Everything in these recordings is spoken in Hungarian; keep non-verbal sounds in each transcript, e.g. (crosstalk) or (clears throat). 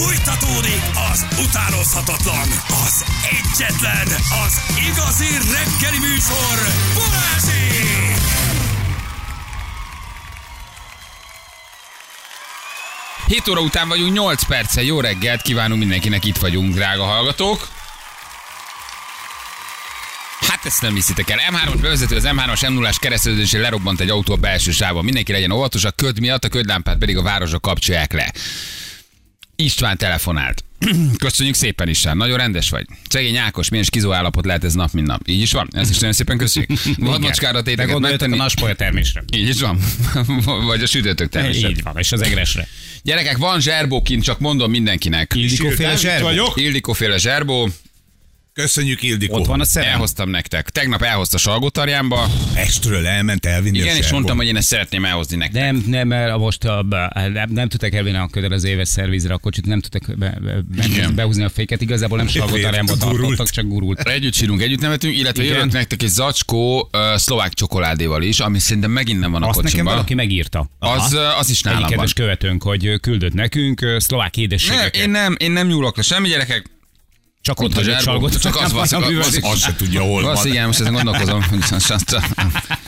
Fújtatódik az utánozhatatlan, az egyetlen, az igazi reggeli műsor, Balázsék! Hét óra után vagyunk, 8 perce. Jó reggelt kívánunk mindenkinek, itt vagyunk, drága hallgatók. Hát ezt nem hiszitek el. M3-as bevezető, az M3-as M0-as kereszteződésén lerobbant egy autó a belső sávban. Mindenki legyen óvatos, a köd miatt a ködlámpát pedig a városra kapcsolják le. István telefonált. (clears throat) Köszönjük szépen István, nagyon rendes vagy. Szegény Ákos, milyen skizó állapot lehet ez nap, mint nap. Így is van? Ezt is nagyon szépen köszönjük. (laughs) Vad macskára téteket gondoljatok a megtenni. naspolya termésre. Így is van. (laughs) Vagy a sütőtök termésre. Így van, és az egresre. Gyerekek, van zserbó kint, csak mondom mindenkinek. Ildikóféle zserbó. vagyok. Ildikó féle zserbó, Köszönjük, Ildikó. Ott van a szerem. elhoztam nektek. Tegnap elhozta Salgótarjánba. Pestről elment elvinni a Igen, és mondtam, hogy én ezt szeretném elhozni nektek. Nem, nem, mert most a, nem, nem tudtak elvinni a kötelező éves szervizre a kocsit, nem tudtak be, be, behúzni a féket, igazából nem salgótarjánba tartottak, csak gurult. Együtt sírunk, együtt nevetünk, illetve Igen. jövök nektek egy zacskó uh, szlovák csokoládéval is, ami szerintem megint nem van a Azt nekem kocsimban. valaki megírta. Az, ö, az is Egyik nálam van. kedves követőnk, hogy küldött nekünk szlovák Nem, édességeket. én nem, én nem nyúlok le semmi gyerekek. Csak Ott a salgót. (laughs) Csak az van, az- az- Az se tudja, hol van. igen, most ezen gondolkozom. (laughs) azt- A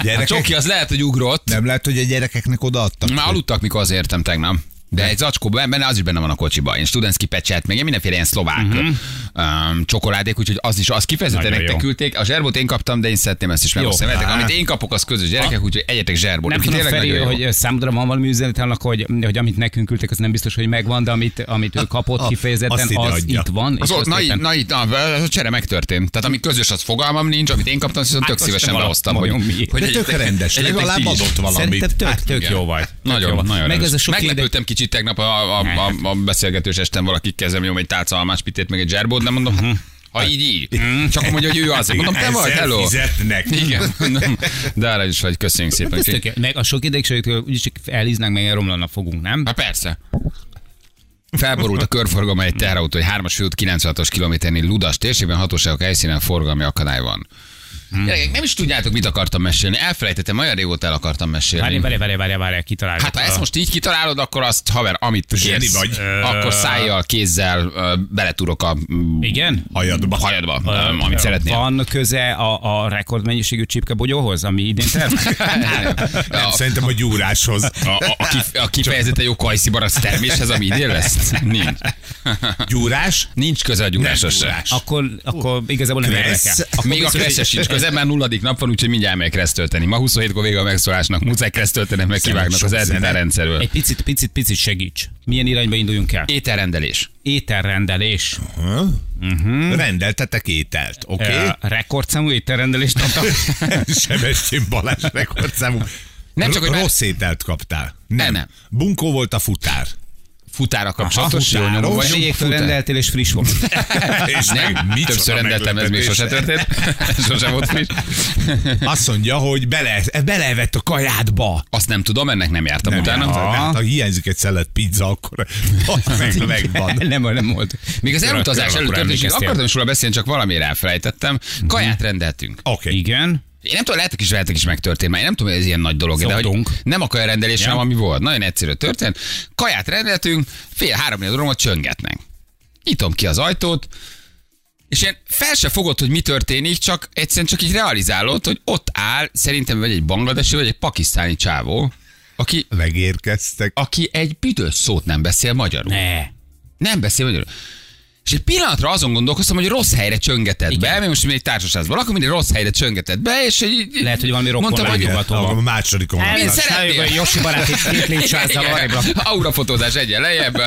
Gyerekek, csoki az lehet, hogy ugrott. nem lehet, hogy a gyerekeknek odaadtak. Már aludtak, mikor az értem tegnap. De egy zacskó, benne az is benne van a kocsiba. Én studentski pecset, meg mindenféle ilyen szlovák uh-huh. um, csokoládék, úgyhogy az is, az kifejezetten Nagyon nektek jó. küldték. A zserbót én kaptam, de én szeretném ezt is megosztani. Veletek. Amit én kapok, az közös gyerekek, úgyhogy egyetek zserbót. Nem tudom, Feri, hogy számodra van valami üzenet annak, hogy, hogy amit nekünk küldtek, az nem biztos, hogy megvan, de amit, amit ő kapott A- kifejezetten, az adja. itt van. Az ott, na, na, na, a csere megtörtént. Tehát ami közös, az fogalmam nincs, amit én kaptam, viszont tök Hát, szívesen valami- hogy, mi? hogy tök rendes, legalább adott valamit. Tök, Hát, jó vagy. Nagyon, jó. nagyon Meg ez a sok ide... Meglepődtem kicsit tegnap a, a, a, a beszélgetős estem valaki kezem nyom egy tálca almáspitét, meg egy zserbót, nem mondom, Mhm. ha így, így. Csak mondja, hogy ő az. (laughs) Mondom, te vagy, hello. fizetnek. Igen, mondom, (laughs) de arra is vagy, köszönjük szépen. Ez tök. Meg a sok idegség, úgyis csak elíznánk, meg elromlana fogunk, nem? Hát persze. Felborult a körforgalma egy teherautó, egy 3-as főút 96-os kilométernél Ludas térségben hatóságok helyszínen forgalmi akadály van. Hmm. Gyerekek, nem is tudjátok, mit akartam mesélni. Elfelejtettem, olyan régóta el akartam mesélni. Várj, várj, várj, várj, várj, kitaláljuk. Hát ha ezt most így kitalálod, akkor azt, haver, amit Zseni kérsz, vagy. akkor szájjal, kézzel beletúrok a mm, Igen? Hajadba. hajadba, ö, amit szeretnél. Van köze a, a rekordmennyiségű csipkebogyóhoz, ami idén termel? (laughs) Nem, szerintem a gyúráshoz. A, a, a, kif, a kifejezetten jó kajszi barack terméshez, ami idén lesz? Nincs. Gyúrás? Nincs köze a gyúráshoz gyúrás. akkor, akkor igazából nem érdekel. Még a kresze sincs köze, mert nulladik nap van, úgyhogy mindjárt meg kreszt tölteni. Ma 27-kor vége a megszólásnak, muszáj kreszt töltenek, meg kivágnak az eltítár zene. rendszerről. Egy picit, picit, picit segíts. Milyen irányba induljunk el? Ételrendelés. Ételrendelés. Rendeltetek ételt, oké? Okay. Rekordszámú ételrendelést adtak. (laughs) Sebestyén Balázs rekordszámú. Nem csak, hogy már- Rossz ételt kaptál. Nem. Nem. Bunkó volt a futár. Futára kapcsolatos, jó futáros. nyomon Vagy éjjel rendeltél és friss volt. (laughs) És Nem, micsoda többször rendeltem, ez még sose történt. (laughs) sose volt friss. Azt mondja, hogy bele, belevett a kajádba. Azt nem tudom, ennek nem jártam utána. jártad. Hát, ha hiányzik egy szelet pizza, akkor (laughs) meg megvan. nem, nem volt. Még az elutazás előtt történt, és akartam is róla beszélni, csak valamiért elfelejtettem. Kaját rendeltünk. Oké. Igen. Én nem tudom, lehetek is, lehetek is megtörtént, mert én nem tudom, hogy ez ilyen nagy dolog. De hogy nem a kajarendelés, Ja. hanem ami volt. Nagyon egyszerű történt. Kaját rendeltünk, fél három négy csöngetnek. Nyitom ki az ajtót, és ilyen fel se fogod, hogy mi történik, csak egyszerűen csak így realizálod, hogy ott áll, szerintem vagy egy bangladesi, vagy egy pakisztáni csávó, aki, Megérkeztek. aki egy büdös szót nem beszél magyarul. Ne. Nem beszél magyarul. És egy pillanatra azon gondolkoztam, hogy rossz helyre csöngetett be, mert most mi egy társaságban lakom, mindig rossz helyre csöngetett be, és egy, Lehet, hogy valami rokon Mondtam, hogy-. A második Én szeretném. Josi barát két (laughs) lépcsőházzal Igen, arrébb. Aurafotózás egyen lejjebb. (laughs)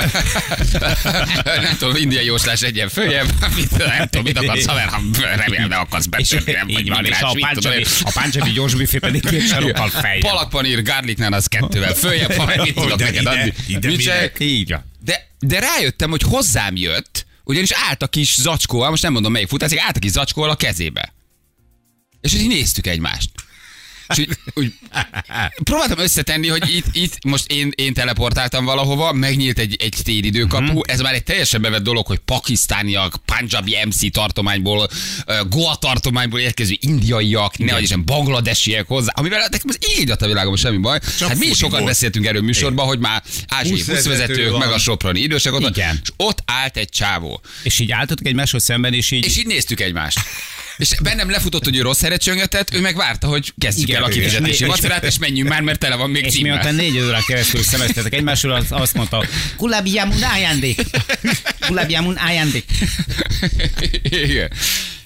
nem tudom, indiai jóslás egyen följebb. Mit, nem tudom, mit akarsz, haver, ha remélem ne akarsz nem vagy így van, és a én. a páncsavi gyors büfé pedig két (laughs) sarokkal fejjel. Palakpanír, garlicnán az kettővel följebb, ha meg mit tudok neked adni. Így de rájöttem, hogy hozzám jött, ugyanis állt a kis zacskóval, most nem mondom melyik futázik, állt a kis zacskóval a kezébe. És így néztük egymást. És úgy, úgy, próbáltam összetenni, hogy itt, itt most én, én teleportáltam valahova, megnyílt egy, egy téridőkapu, uh-huh. ez már egy teljesen bevett dolog, hogy pakisztániak, Punjabi MC tartományból, Goa tartományból érkező indiaiak, ne is bangladesiek hozzá, amivel nekem az így a világban semmi baj. Csak hát mi sokat volt. beszéltünk erről műsorban, hogy már ázsiai Buszvezető buszvezetők, meg a soproni idősek ott, és ott állt egy csávó. És így álltatok egymáshoz szemben, és így... És így néztük egymást. És bennem lefutott, hogy ő rossz helyre csöngetett, ő meg várta, hogy kezdjük Igen, el a és kifizetési vacsorát, és menjünk már, mert tele van még És miután négy órán keresztül szemeztetek egymásról, az azt mondta, Kulabiamun ajándék. Kulabiamun ajándék. Igen.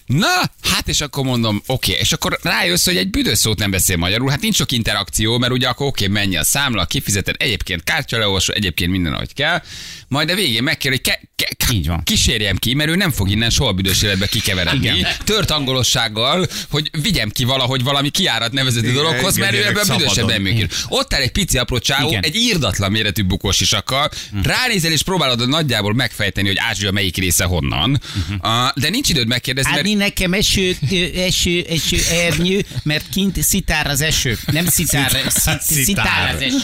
Na, hát és akkor mondom, oké, és akkor rájössz, hogy egy büdös szót nem beszél magyarul, hát nincs sok interakció, mert ugye akkor oké, mennyi a számla, kifizeted, egyébként kártyaleolvasó, egyébként minden, ahogy kell, majd a végén megkér, hogy ke- ke- Így van. kísérjem ki, mert ő nem fog innen soha büdös életbe kikeveredni. Igen. Tört angolossággal, hogy vigyem ki valahogy valami kiárat nevezetű dologhoz, mert ő ebben büdösebben működik. Ott áll egy pici apró csávó, egy írdatlan méretű bukós isakkal, ránézel és próbálod nagyjából megfejteni, hogy Ázsia melyik része honnan, Ah, de nincs időd megkérdezni, mert Adni nekem eső, eső, eső, ernyő, mert kint szitár az eső. Nem szitár, szit, szitár az eső.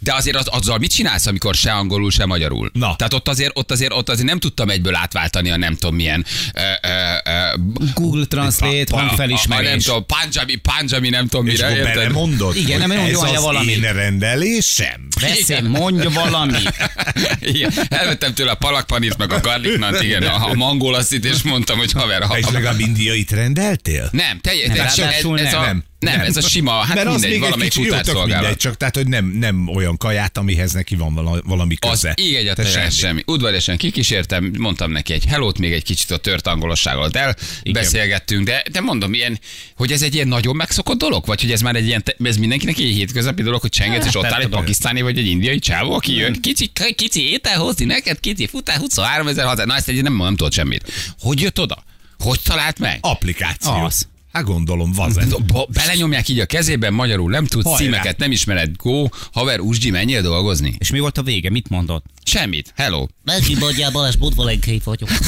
De azért az, azzal mit csinálsz, amikor se angolul, se magyarul? Na. Tehát ott azért, ott azért, ott azért nem tudtam egyből átváltani a nem tudom milyen ö, ö, ö, Google Translate, a, a, nem hangfelismerés. tudom, panjabi, panjabi, nem tudom És mire, akkor érted? belemondod, Igen, nem ez mondja az valamit. én rendelésem. Beszél, mondja valamit. (laughs) Igen, elvettem tőle a palakpanit, meg a garliknant, igen, a, a mangolaszit, és mondtam, hogy haver, ha, És legalább indiait rendeltél? nem, teljes, Nem, ez, ez, ez, a, nem. nem, ez a sima, hát Mert az mindegy, valamelyik tök mindegy, csak tehát, hogy nem, nem olyan kaját, amihez neki van vala- valami Az köze. így Te egyáltalán semmi. Udvariasan kikísértem, mondtam neki egy helót, még egy kicsit a tört angolossággal el, beszélgettünk, de, de mondom, ilyen, hogy ez egy ilyen nagyon megszokott dolog, vagy hogy ez már egy ilyen, ez mindenkinek egy hétköznapi dolog, hogy csengetsz, és ott nem áll egy pakisztáni vagy egy indiai csávó, aki jön, kicsi, kicsi étel hozni neked, kicsi futár, 23 ezer, na ezt egy nem, nem tudod semmit. Hogy jött oda? Hogy talált meg? Applikáció. Az. Hát gondolom, vazen. (laughs) Belenyomják így a kezében, magyarul nem tudsz, Hajrá. címeket nem ismered, go, haver, Uzsgyi, menjél dolgozni? És mi volt a vége? Mit mondott? Semmit, hello. Másik mondjál, Balázs, Budvalenkai vagyok. (laughs)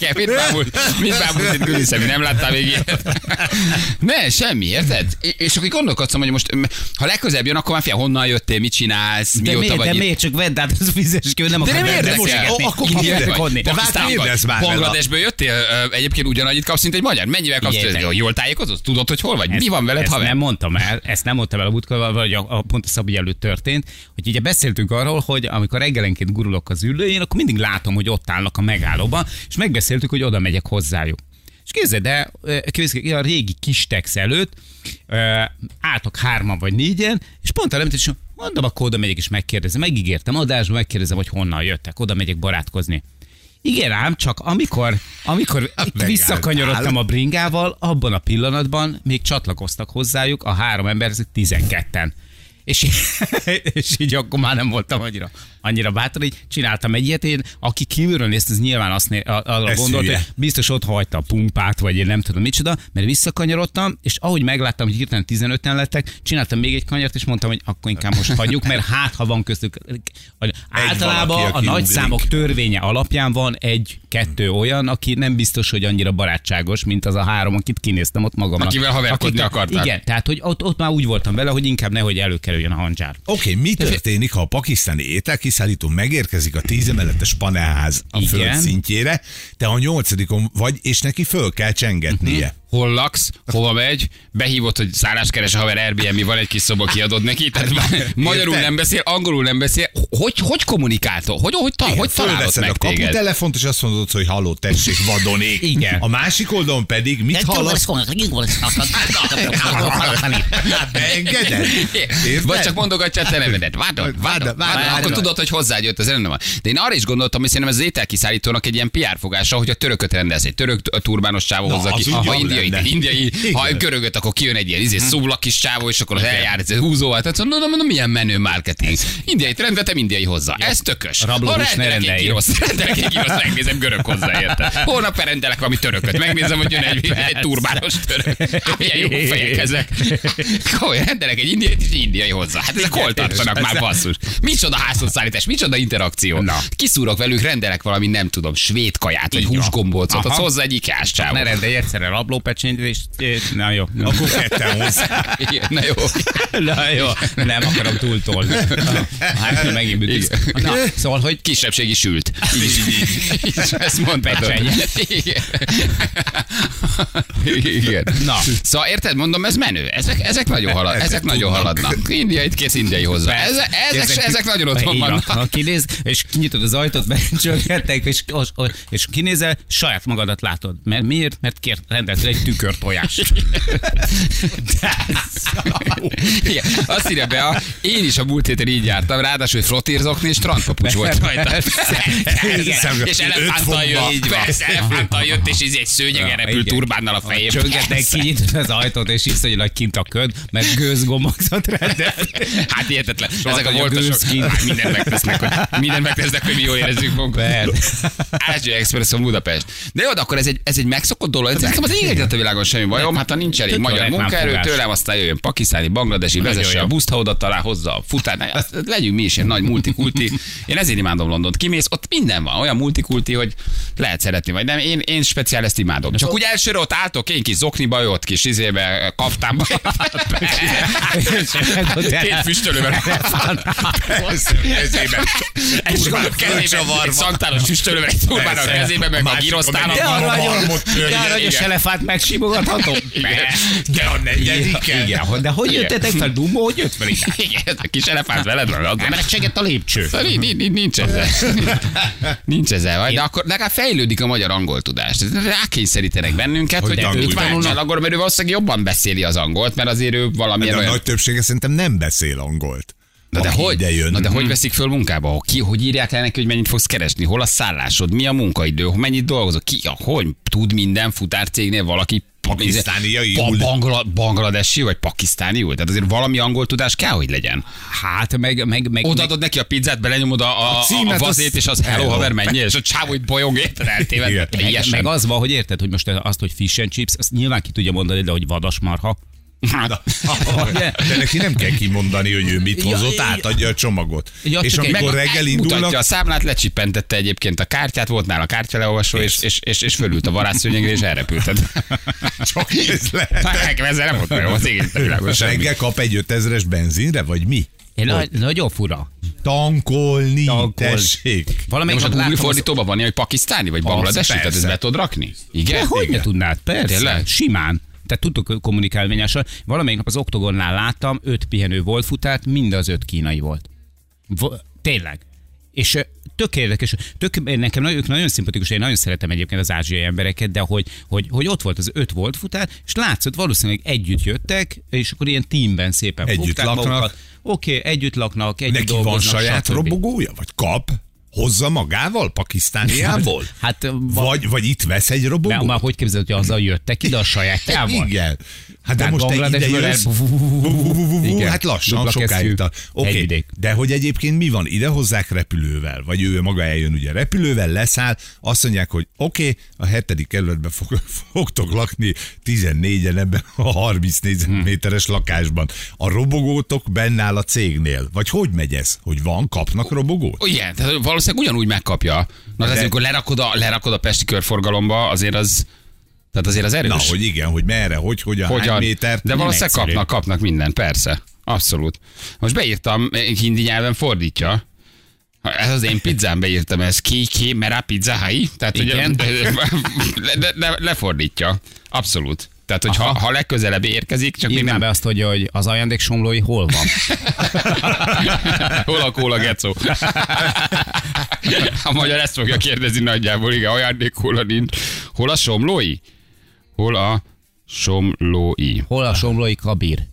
Igen, mit bámult, mit bámult itt Güliszemi, nem láttál még ilyet? Ne, semmi, érted? És akkor így gondolkodtam, hogy most, ha legközelebb jön, akkor már fia, honnan jöttél, mit csinálsz, De, mióta miért, vagy de miért csak vedd át az fizes ki, nem De nem érdekel. akkor kodni. De már. Bangladesből jöttél, egyébként ugyanannyit kapsz, mint egy magyar. Mennyivel kapsz? Jól, tájékozod? Tudod, hogy hol vagy? Mi van veled, haver? nem mondtam el, ezt nem mondtam el a múltkor, vagy a, a pont a Szabi előtt történt, hogy ugye beszéltünk arról, hogy amikor reggelenként gurulok az ülőjén, akkor mindig látom, hogy ott állnak a megállóban, és megbeszéltük, hogy oda megyek hozzájuk. És képzeld, de képzeld, a régi kis tex előtt álltak hárman vagy négyen, és pont előtt is mondom, akkor oda megyek és megkérdezem. Megígértem adásba, megkérdezem, hogy honnan jöttek, oda megyek barátkozni. Igen ám, csak amikor, amikor (laughs) visszakanyarodtam a bringával, abban a pillanatban még csatlakoztak hozzájuk a három ember, ezek 12-en. És, (laughs) és így akkor már nem voltam annyira, annyira bátor, így csináltam egy ilyet, én, aki kívülről nézte, az nyilván azt né, a- arra Ez gondolt, hogy biztos ott hagyta a pumpát, vagy én nem tudom micsoda, mert visszakanyarodtam, és ahogy megláttam, hogy hirtelen 15-en lettek, csináltam még egy kanyart, és mondtam, hogy akkor inkább most hagyjuk, mert hát, ha van köztük. Általában valaki, a nagy számok törvénye alapján van egy-kettő olyan, aki nem biztos, hogy annyira barátságos, mint az a három, akit kinéztem ott magamnak. Akivel haverkodni akartál. Igen, tehát hogy ott, ott már úgy voltam vele, hogy inkább nehogy előkerüljön a handzsár. Oké, okay, mi történik, ha a pakisztáni ételkiszállító megérkezik a tízemeletes panelház a Igen. föld szintjére, te a nyolcadikon vagy, és neki föl kell csengetnie. Hol laksz, hova megy, behívott, hogy szálláskeres a haver Airbnb, van egy kis szoba, kiadod neki, tehát magyarul Érted? nem beszél, angolul nem beszél. Hogy, hogy kommunikáltok? Hogy, hogy, ta, hogy találod meg a téged? kaputelefont, és azt mondod, hogy halló, tessék, vadonék. Igen. A másik oldalon pedig mit hallasz? Hát beengeded? Érted? Vagy csak mondogatja a te nevedet. Vádon, vádon. Akkor tudod, hogy hozzájött az van. De én arra is gondoltam, hogy szerintem ez az ételkiszállítónak egy ilyen PR fogása, hogy a törököt rendez. Egy török turbános csávó hozza ki. Ha indiai, lenne. indiai, ha görögöt, akkor kijön egy ilyen izé, szubla kis csávó, és akkor az eljár ez húzóval. Tehát mondom, mondom, milyen menő marketing. Indiai rendetem, indiai hozzá. Ez tökös. Rablóhús ne rendeljél. kiroszt, rendelek egy kiroszt, (laughs) megnézem görög hozzá, érte. Holnap rendelek valami törököt, megnézem, hogy jön egy, egy turbános török. Hát, Milyen jó (laughs) fejek ezek. Komolyan, rendelek egy indiait és indiai hozzá. Hát ezek hol tartanak már basszus? Micsoda házhozszállítás, micsoda interakció. Na. Kiszúrok velük, rendelek valami, nem tudom, svéd kaját, vagy húsgombócot, az hozzá egy ikás csávó. Ne rendelj egyszerre rabló pecsényt, és na jó. Akkor ketten hozzá. Na jó. na jó, nem akarom túltolni. Hát megint büdös. Na, szóval, hogy Kisebbségi sült. Ezt. Pecsenye. Igen. Igen. Na. Szóval érted, mondom, ez menő. Ezek, ezek nagyon, halad, Ezek nagyon haladnak. Indiait kész, indiai hozzá. Ezek, ezek, ezek nagyon otthon vannak. Kinéz, és kinyitod az ajtót, becsölgettek, és, és, kinézel, saját magadat látod. Mert miért? Mert kért, rendeltél egy tükör tojást. Igen. Azt írja be, a, én is a múlt héten így jártam, ráadásul frotírzokni és strandpapucs volt rajta. Igen. és elefánttal jött, így persze, elefánttal jött, és így egy szőnyegen repült turbánnal a fejében. Csöngetnek, kinyitod az ajtót, és iszonylag kint a köd, mert gőzgombozat rendelt. Hát hihetetlen. Ezek a voltosok hát mindent megtesznek, hogy, mindent megtesznek, hogy mi jól érezzük magunkat. Ázsia Expresso Budapest. De jó, de akkor ez egy, ez egy megszokott dolog. Ez az egyetlen a világon semmi bajom, hát ha nincs elég magyar munkaerő, tőlem aztán jöjjön pakisztáni, bangladesi, vezesse a buszt, ha oda talál hozzá a futár. Azt- (laughs) Legyünk mi is ilyen nagy multikulti. Én ezért imádom Londont. Kimész, ott minden van, olyan multikulti, hogy lehet szeretni, vagy nem. Én, én speciál ezt imádom. Csak úgy elsőre ott álltok, én kis zokniba, ott kis izébe, kaftánba. (laughs) (laughs) Két füstölővel. Egy kezében, egy szantáros füstölővel, egy turbán a Persze. kezében, meg a girosztának. meg De a aranyos, marmot de elefánt megsimogatható. De a negyediken. Igen, de hogy jöttetek fel, Dumbo, hogy jött fel ide? Igen, a kis elefánt veled van. Emberek segett a lépcső. Szóval nincs, nincs, nincs ezzel. Nincs ezzel. Vagy, de akkor legalább fejlődik a magyar angol tudás. Rákényszerítenek bennünket, Hogy hogy, tudás. tanulnak angol, mert ő valószínűleg jobban beszéli az angolt, mert azért ő De valamilyen a olyan... nagy többsége szerintem nem beszél angolt. Na de, hogy, jön. na de hogy veszik föl munkába? Ki, hogy írják el neki, hogy mennyit fogsz keresni? Hol a szállásod? Mi a munkaidő? Mennyit dolgozol? Ki, hogy tud minden futárcégnél valaki Pakisztániaiul. ba- bangla, bangladesi vagy pakisztániul? Tehát azért valami angol tudás kell, hogy legyen. Hát meg, meg, meg, Odaadod neki a pizzát, belenyomod a, a, A a, a címet, vazét, az- és az hello, haver, menjél, és a csávó eltéved. Igen. meg, meg az van, hogy érted, hogy most azt, hogy fish and chips, azt nyilván ki tudja mondani, de hogy vadasmarha. Hát, De neki nem kell kimondani, hogy ő mit hozott, ja. átadja a csomagot. Ja, és amikor reggel Mutatja a indulnak, számlát, lecsippentette egyébként a kártyát, volt nála kártyaleolvasó, és, és, és, és fölült a varázsszőnyegre, és elrepült. (laughs) csak ez lehet. Nekem ezzel nem volt nagyon az a semmi. reggel kap egy 5000-es benzinre, vagy mi? Én nagy, nagyon fura. Tankolni, Tankolni. tessék. De Valamelyik most a Google fordítóban van hogy pakisztáni, vagy bangladesi, tehát ezt be tudod rakni? Igen? Hogy ne tudnád? Persze. Tényleg? Simán. Tehát tudtok kommunikálni egymással. Valamelyik nap az Oktogonnál láttam, öt pihenő volt futárt, mind az öt kínai volt. Vo- tényleg. És tök érdekes, tök, nekem nagyon- ők nagyon szimpatikus, én nagyon szeretem egyébként az ázsiai embereket, de hogy, hogy, hogy ott volt az öt volt futár, és látszott valószínűleg együtt jöttek, és akkor ilyen teamben szépen Együtt laknak. magukat. Oké, okay, együtt laknak, együtt Neki van dolgoznak, saját stb. robogója? Vagy kap? Hozza magával Pakisztániából? (laughs) Hát, va- Vagy, vagy itt vesz egy robogót? már hogy képzeled, hogy azzal jöttek ide a sajátjával? (laughs) Igen. Hát de most te ide jössz, hát lassan, sokáig. Oké, de hogy egyébként mi van? Ide hozzák repülővel, vagy ő maga eljön ugye repülővel, leszáll, azt mondják, hogy oké, a hetedik kerületben fog, (laughs) fogtok lakni 14-en ebben a 30 négyzetméteres lakásban. A robogótok benne áll a cégnél. Vagy hogy megy ez? Hogy van, kapnak robogót? Igen, tehát valószínűleg ugyanúgy megkapja. Na, de De- amikor lerakod a, lerakod a pesti körforgalomba, azért az, tehát azért az erős. Na, hogy igen, hogy merre, hogy, hogyan, Hogyan? hány métert. De valószínűleg kapnak, kapnak mindent, persze. Abszolút. Most beírtam, hindi nyelven fordítja. Ez az én pizzám, beírtam, ez ki, ki, mera pizza hai. Tehát, hogy Igen. (laughs) le, le, le, lefordítja. Abszolút. Tehát, hogy ha, Aha. ha legközelebb érkezik, csak még Írnám nem. be azt, hogy, hogy az ajándék somlói hol van. (laughs) Hol a kóla gecó? (laughs) A magyar ezt fogja kérdezni nagyjából, igen, ajándék kóla nincs. Hol a somlói? Hol a somlói? Hol a somlói kabír? (laughs)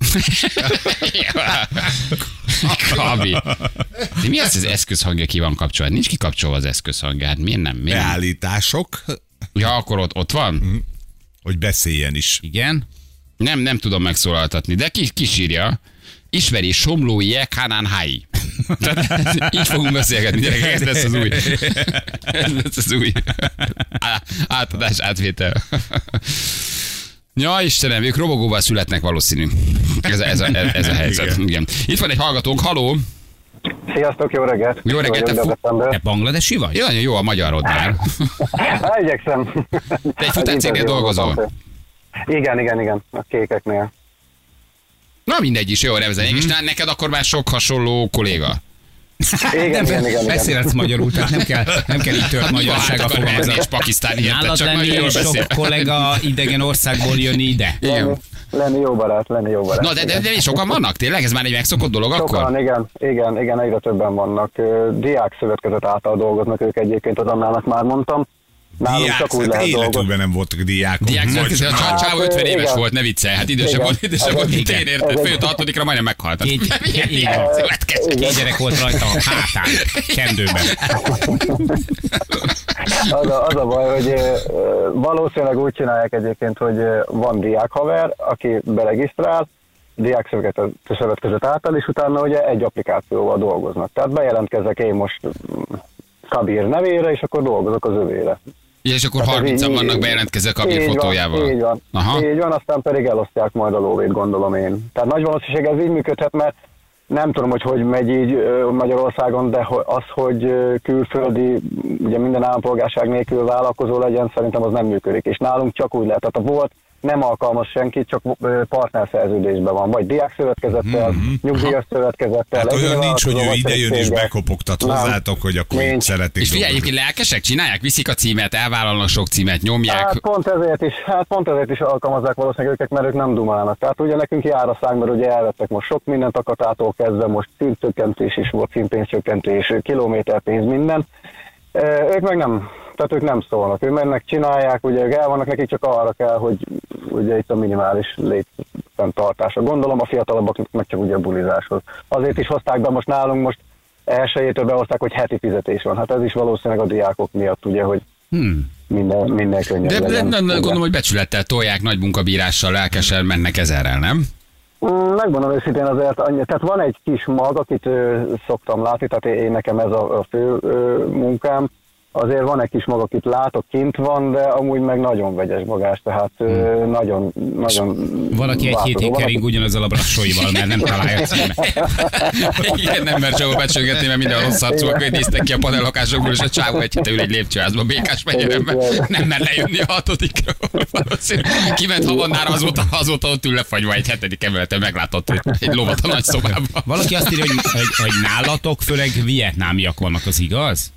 Kabi. De mi az, az eszközhangja ki van kapcsolva? Nincs kikapcsolva az eszközhangja. Hát miért nem? Miért nem? Beállítások, Ja, akkor ott, ott van? hogy beszéljen is. Igen. Nem, nem tudom megszólaltatni, de ki, kisírja. Ismeri Somlói Ekhanán Hai. Tehát így fogunk beszélgetni, gyerekek, ez lesz az új. Ez lesz az új. Átadás, átvétel. Ja, Istenem, ők robogóval születnek valószínű. Ez, a- ez, a, ez a helyzet. Igen. Itt van egy hallgatónk, haló. Sziasztok, jó reggelt! Jó reggelt, te fu-. Te bangladesi vagy? Ja, nagyon jó a magyarod már. Hát, (laughs) igyekszem. Te egy futárcégnél dolgozol? Igen, igen, igen, a kékeknél. Na mindegy is, jó, nevezeljük. És na- neked akkor már sok hasonló kolléga. Igen, igen, igen, igen. Beszélhetsz magyarul, tehát nem kell, nem kell így tört magyarsággal Hát, és fogalmazni. pakisztáni érted, Nálad csak lenni nagyon és beszél. sok kollega idegen országból jönni ide. Igen. Lenni, jó barát, lenni jó barát. Na, de, de, de sokan vannak tényleg? Ez már egy megszokott dolog akkor? Sokan, igen, igen, igen, egyre többen vannak. Diák szövetkezet által dolgoznak ők egyébként, az Annának már mondtam. Nálunk Diák, csak úgy hát lehet életükben nem voltak diákok. Diák Vagy- szövetkezet, a Hát, csávó 50 éves igen. volt, ne viccelj, hát idősebb volt, idősebb volt, mint én érted, (laughs) egy- főt hatodikra majdnem meghalt. Két, gyerek volt rajta a hátán, kendőben. (laughs) Az a, az a baj, hogy valószínűleg úgy csinálják egyébként, hogy van diákhaver, aki beregisztrál, diák szövetkezet által, és utána ugye egy applikációval dolgoznak. Tehát bejelentkezek én most mm, Kabir nevére, és akkor dolgozok az övére. Ja, és akkor Tehát ez 30 így- vannak bejelentkezve a kabin így van, fotójával. Így van, Aha. így van, aztán pedig elosztják majd a lóvét, gondolom én. Tehát nagy valószínűség ez így működhet, mert nem tudom, hogy hogy megy így Magyarországon, de az, hogy külföldi, ugye minden állampolgárság nélkül vállalkozó legyen, szerintem az nem működik. És nálunk csak úgy lehet. Tehát a volt nem alkalmaz senki, csak partnerszerződésben van. Vagy diákszövetkezettel, nyugdíjas szövetkezettel. Tehát egyéni olyan nincs, hogy ő vállalkozó, vagy ide jön pedig és bekopogtat Nem. hozzátok, hogy akkor így Nincs. szeretnék És figyelj, egyébként lelkesek, csinálják, viszik a címet, elvállalnak sok címet, nyomják. Hát pont ezért is, hát pont ezért is alkalmazzák valószínűleg őket, mert ők nem dumálnak. Tehát ugye nekünk jár a szánk, mert ugye elvettek most sok mindent akatától kezdve, most szintcsökkentés is volt, színpénzcsökkentés, kilométerpénz, minden. Ők meg nem, tehát ők nem szólnak, ők mennek, csinálják, ugye ők el vannak, nekik csak arra kell, hogy ugye itt a minimális létfenntartása. Gondolom a fiatalabbaknak meg csak ugye a bulizáshoz. Azért is hozták be most nálunk most elsőjétől behozták, hogy heti fizetés van. Hát ez is valószínűleg a diákok miatt, ugye, hogy Hmm. minden, minden könnyebb De, legyen. de, Ugye. gondolom, hogy becsülettel tolják, nagy munkabírással, lelkesen mennek ezerrel, nem? Mm, Megmondom őszintén azért annyi, tehát van egy kis mag, akit ö, szoktam látni, tehát én nekem ez a, a fő ö, munkám, azért van egy kis mag, akit látok, kint van, de amúgy meg nagyon vegyes magás, tehát ö, nagyon, nagyon Valaki egy hétig Van, kering ugyanazzal a brassóival, mert nem találja címet. (laughs) Igen, nem mert sehol becsülgetni, mert minden rossz arcú, akkor néztek ki a panellakásokból, és a csávó egy hete ül egy lépcsőházban, békás megyében, mert nem mer lejönni a hatodikra. Kiment havannára, azóta, azóta ott ül lefagyva egy hetedik emeleten, meglátott egy, egy lovat a nagy szobában. Valaki azt írja, hogy, hogy, hogy nálatok főleg vietnámiak vannak, az igaz?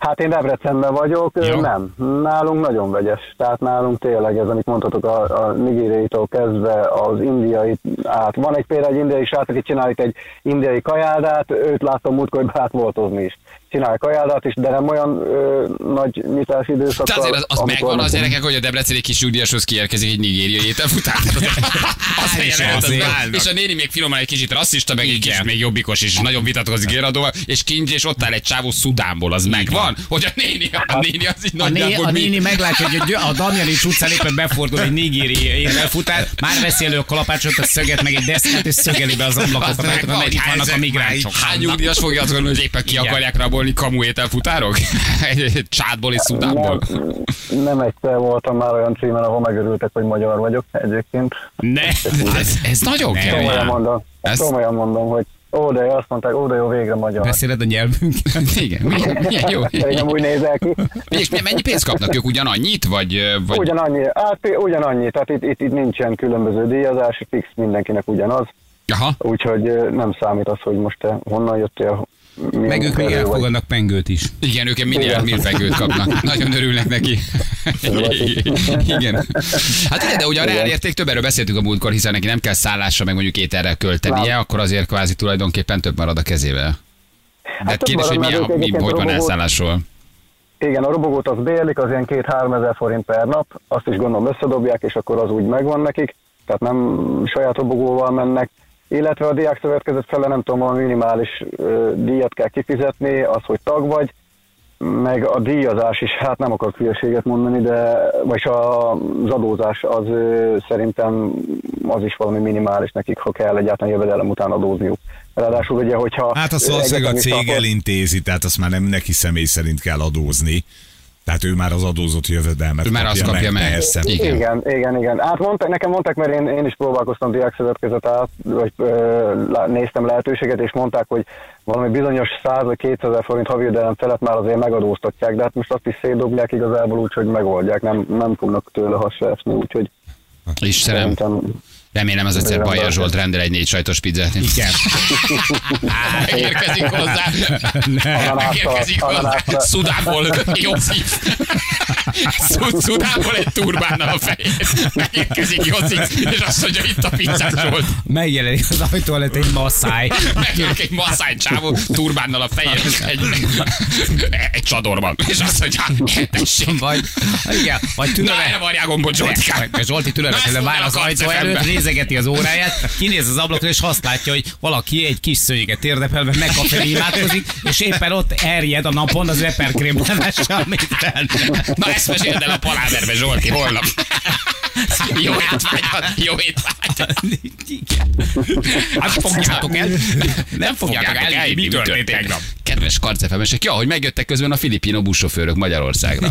Hát én Debrecenben vagyok, Jó. Jó. nem. Nálunk nagyon vegyes. Tehát nálunk tényleg ez, amit mondhatok, a, a nigériaitól kezdve az indiai át. Van egy például egy indiai srác, aki csinál itt egy indiai kajáldát, őt láttam múltkor, hogy hát voltozni is. Csinál kajáldát is, de nem olyan ö, nagy nyitási időszak. De azért az, az megvan az gyerekek, hogy a debreceni kis nyugdíjashoz kiérkezik egy nigériai ételfutár. (laughs) Az És azért. És a néni még finoman egy kicsit rasszista, meg egy kis még jobbikos, és nagyon vitatkozik géradóval, és kincs, és ott áll egy csávó Szudánból, az megvan, hogy a néni, a néni az így A, né, a mi- néni meglátja, hogy a, Damjanics utcán éppen befordul egy nigéri ételfutár, már veszi elő a kalapácsot, a szöget, meg egy deszkát, és szögeli be az ablakot, mert itt hány vannak a migránsok. Hány nyugdíjas fogja azt gondolni, hogy éppen ki akarják rabolni kamu ételfutárok? (laughs) Csádból és Szudánból. Nem, nem egyszer voltam már olyan címen, ahol megörültek, hogy magyar vagyok egyébként. Ne, Ez, ez nagyon kemény. Komolyan mondom, Ez- komolyan mondom, hogy ó, de jó, azt mondták, ó, de jó, végre magyar. beszéled a nyelvünket? (laughs) Igen, milyen, milyen jó. Nem úgy nézel ki. És mennyi pénzt kapnak ők ugyanannyit? Vagy, vagy Ugyanannyi, hát ugyanannyi, tehát itt, itt, itt nincsen különböző díjazás, fix mindenkinek ugyanaz, Aha. úgyhogy nem számít az, hogy most te honnan jöttél, Meg ők még munkaerő vagy. elfogadnak pengőt is. Igen, ők Igen. milfegőt kapnak. (laughs) Nagyon örülnek neki. Igen. Hát igen, de ugye a reál érték több erről beszéltünk a múltkor, hiszen neki nem kell szállásra, meg mondjuk ételre költenie, Nem. akkor azért kvázi tulajdonképpen több marad a kezével. De hát kérdés, hogy milyen, mi, hogy van elszállásról. Igen, a robogót az bélik, az ilyen két-három ezer forint per nap, azt is gondolom összedobják, és akkor az úgy megvan nekik, tehát nem saját robogóval mennek, illetve a diák szövetkezet fele nem tudom, a minimális díjat kell kifizetni, az, hogy tag vagy, meg a díjazás is, hát nem akarok hülyeséget mondani, de vagyis a- az adózás az szerintem az is valami minimális nekik, ha kell egyáltalán jövedelem után adózniuk. Ráadásul ugye, hogyha... Hát azt valószínűleg a cég akkor- elintézi, tehát azt már nem neki személy szerint kell adózni. Tehát ő már az adózott jövedelmet Ő már azt kapja meg. Persze. Igen. Igen, igen, igen. Hát mondták, nekem mondták, mert én, én is próbálkoztam diákszövetkezet át, vagy ö, néztem lehetőséget, és mondták, hogy valami bizonyos 100 vagy 200 forint havi jövedelem felett már azért megadóztatják, de hát most azt is szétdobják igazából úgy, hogy megoldják, nem, nem fognak tőle hasra esni, úgyhogy Istenem, Szerintem remélem az egyszer Bajer Zsolt rendel egy négy sajtos pizzát. Igen. Megérkezik hozzá. Megérkezik hozzá. Szudából Josif. Szud- Szudából egy turbánnal a fején. Megérkezik Josif, és azt mondja, itt a pizzát Zsolt. Megjelenik az ajtó előtt egy masszáj. Megjelenik egy masszány csávó turbánnal a fején, egy, egy csadorban. És azt mondja, hát, tessék. Vagy, igen, vagy Na, türelme, erre varják gombot, Zsoltikám. Zsolti Na, vár az ajtó előtt, nézegeti az óráját, kinéz az ablakon, és azt látja, hogy valaki egy kis szőnyeget térdepelve megkafelé imádkozik, és éppen ott erjed a napon az eperkrém levással, amit Na ezt meséld el a paláderbe, Zsolti, holnap. Jó étvágyat, jó étvágyat. Hát fogjátok el. Nem fogjátok el, mi történt tegnap. Kedves karcefemesek, ja, hogy megjöttek közben a filipino buszsofőrök Magyarországra.